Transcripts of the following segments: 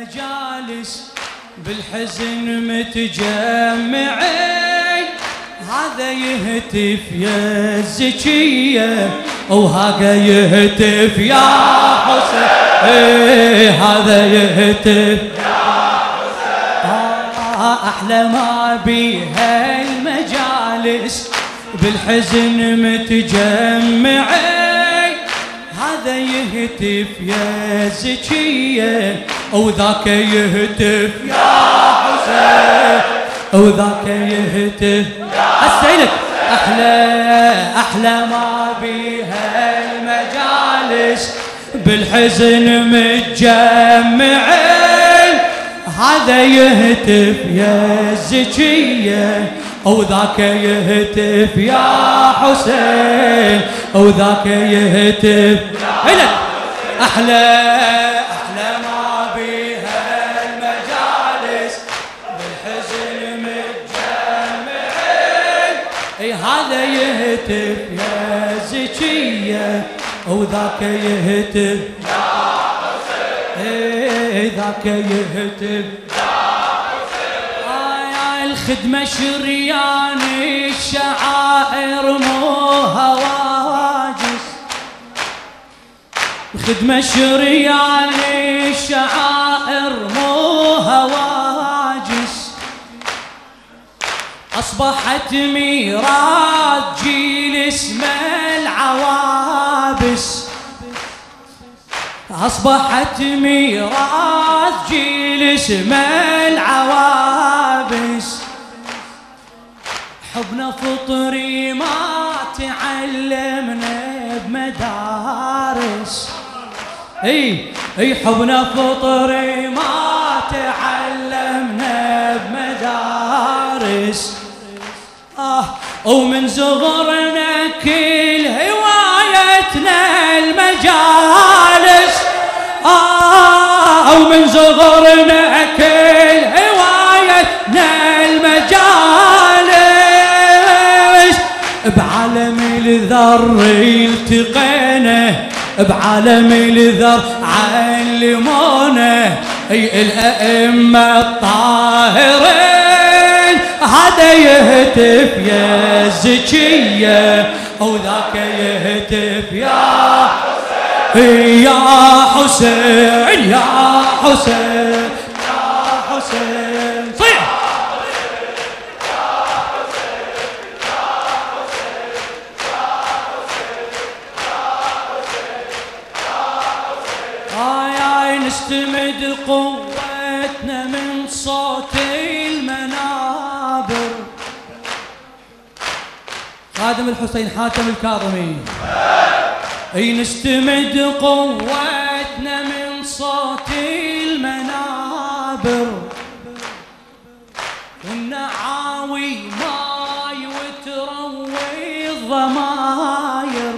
هالمجالس بالحزن متجمعين. هذا يهتف يا الزكية وهذا يهتف يا حسين. هذا يهتف يا حسين. أحلى ما بيها المجالس بالحزن متجمعين. هذا يهتف يا زكية وذاك يهتف يا حسين وذاك يهتف السيلك أحلى أحلى ما بيها المجالس بالحزن متجمعين هذا يهتف يا زكية وذاك يهتف يا حسين وذاك يهتف إلك أحلى يهتف يا زكية وذاك يهتف. يا حسين ذاك يهتف. الخدمة شريان الشعائر مو هواجس. الخدمة شريان الشعائر أصبحت ميراث جيل اسمه العوابس. أصبحت ميراث جيل اسمه العوابس. حبنا فطري ما تعلمنا بمدارس. إي إي حبنا فطري ما تعلمنا ومن صغرنا كل هوايتنا المجالس. آه ومن صغرنا كل هوايتنا المجالس. بعالم الذر التقينا بعالم الذر علمونا. أي الأئمة الطاهرين. هذا يهتف يا زكيه وذاك يهتف يا حسين يا حسين يا حسين. خادم الحسين حاتم الكاظمي. اي نستمد قوتنا من صوت المنابر. والنعاوي ماي وتروي الضماير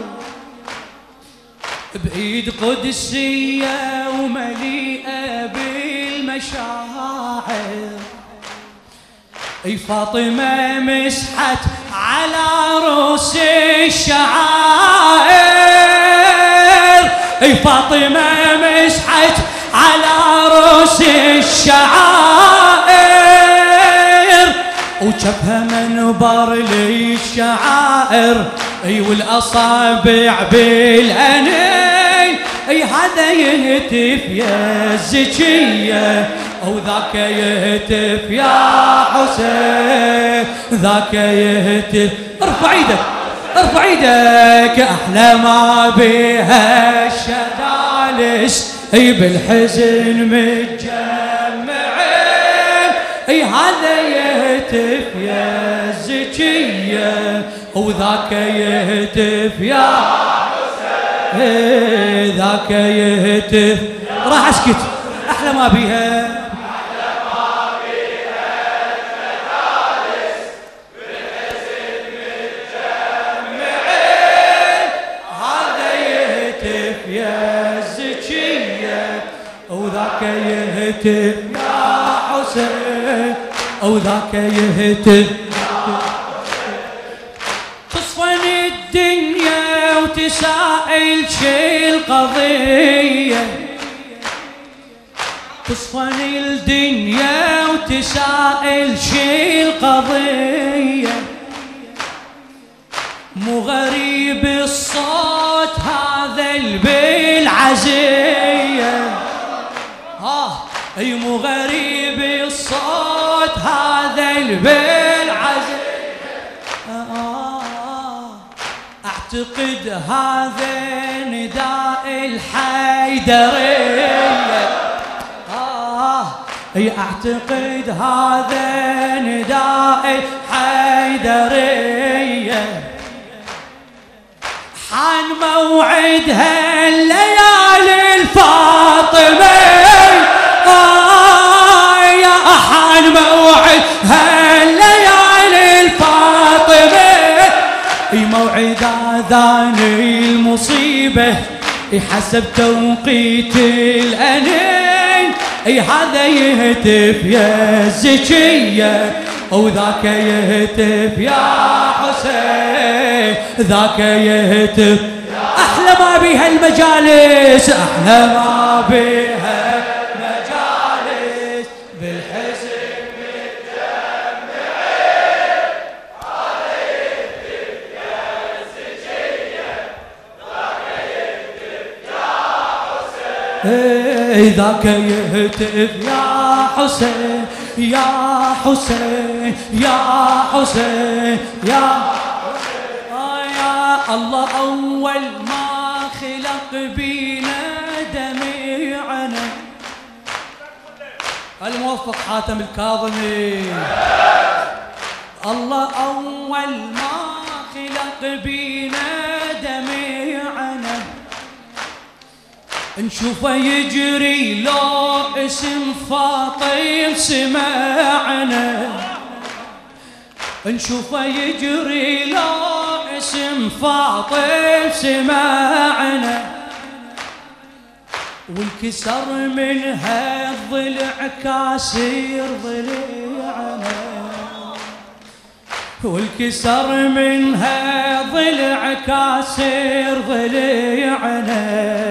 بإيد قدسية ومليئة بالمشاعر. أي فاطمة مسحت على رؤوس الشعائر. إي فاطمة مسحت على رؤوس الشعائر. وجبها منبر للشعائر. إي والأصابع بالعينين إي هذا يهتف يا زكية. أو ذاك يهتف يا حسين ذاك يهتف ارفع إيدك ارفع إيدك أحلى ما بها الشدالس أي بالحزن متجمعين أي هذا يهتف يا زكيه وذاك يهتف يا حسين ذاك يهتف راح أسكت أحلى ما بيها يهتف يا حسين وذاك يهتف تصفن الدنيا وتسائل شي القضية تصفن الدنيا وتسائل شي القضية مو غريب الصوت هذا البالعزية ها أي مو غريب الصوت هذا البالعزية أعتقد هذا نداء الحيدرية. آه. أي أعتقد هذا نداء الحيدرية. حان موعدها الليالي الفاطمة يا حان موعدها الليالي الفاطمة. اي موعد آذان المصيبة حسب توقيت الأنين. إي هذا يهتف يا الزكية أو ذاك يهتف يا حسين. ذاك يهتف أحلى ما بها المجالس أحلى ما بها ذاك يهتف يا حسين يا حسين يا حسين يا آه يا الله أول ما خلق بينا دميعنا الموفق حاتم الكاظمي. الله أول ما خلق بينا نشوفه يجري لو اسم فاطم سمعنا. نشوفه يجري لو اسم فاطم سمعنا. والكسر منها الضلع كاسر ضلعنا. والكسر منها ضلع كاسر ضلعنا.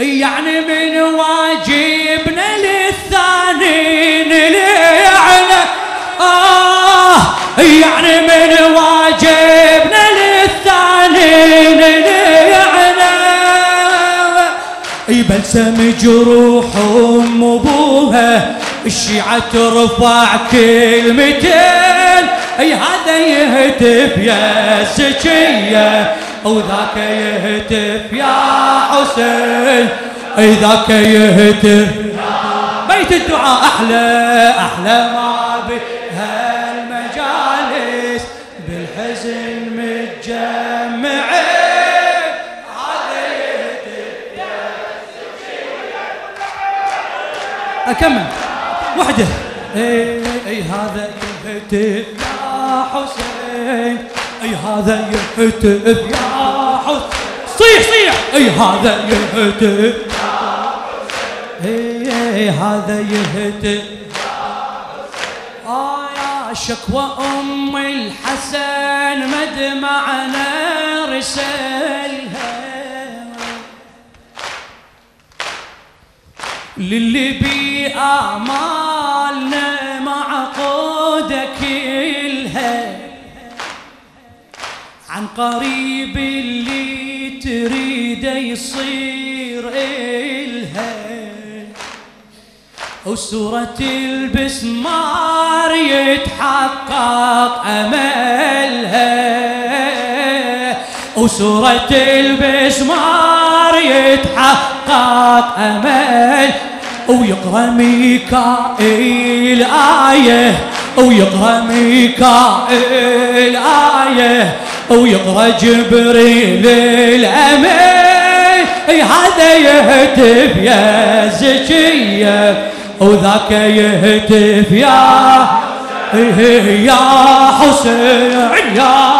يعني من واجبنا للثاني نلعنا آه يعني من واجبنا للثاني نلعنا أي بلسم جروح أم أبوها الشيعة ترفع كلمتين أي هذا يهتف يا سكية أو ذاك يهتف يا حسين اي ذاك يهتف بيت الدعاء أحلى أحلى ما بها المجالس بالحزن متجمعين هذا يهتف أكمل. وحده. اي اي هذا يهتف يا حسين. أي هذا يهتف يا حسين صيح صيح. أي هذا يهتف اي هذا يهتف آه يا شكوى أم الحسن مدمعنا رسلها للي بآمالنا قريب اللي تريده يصير إلها. وسورة البسمار يتحقق أملها. وسورة البسمار يتحقق أمل ويقرأ ميكائيل آية. ويقرأ ميكائيل آية. ويقرأ جبريل الأمين. هذا يهتف يا زكية وذاك يهتف يا يا حسين يا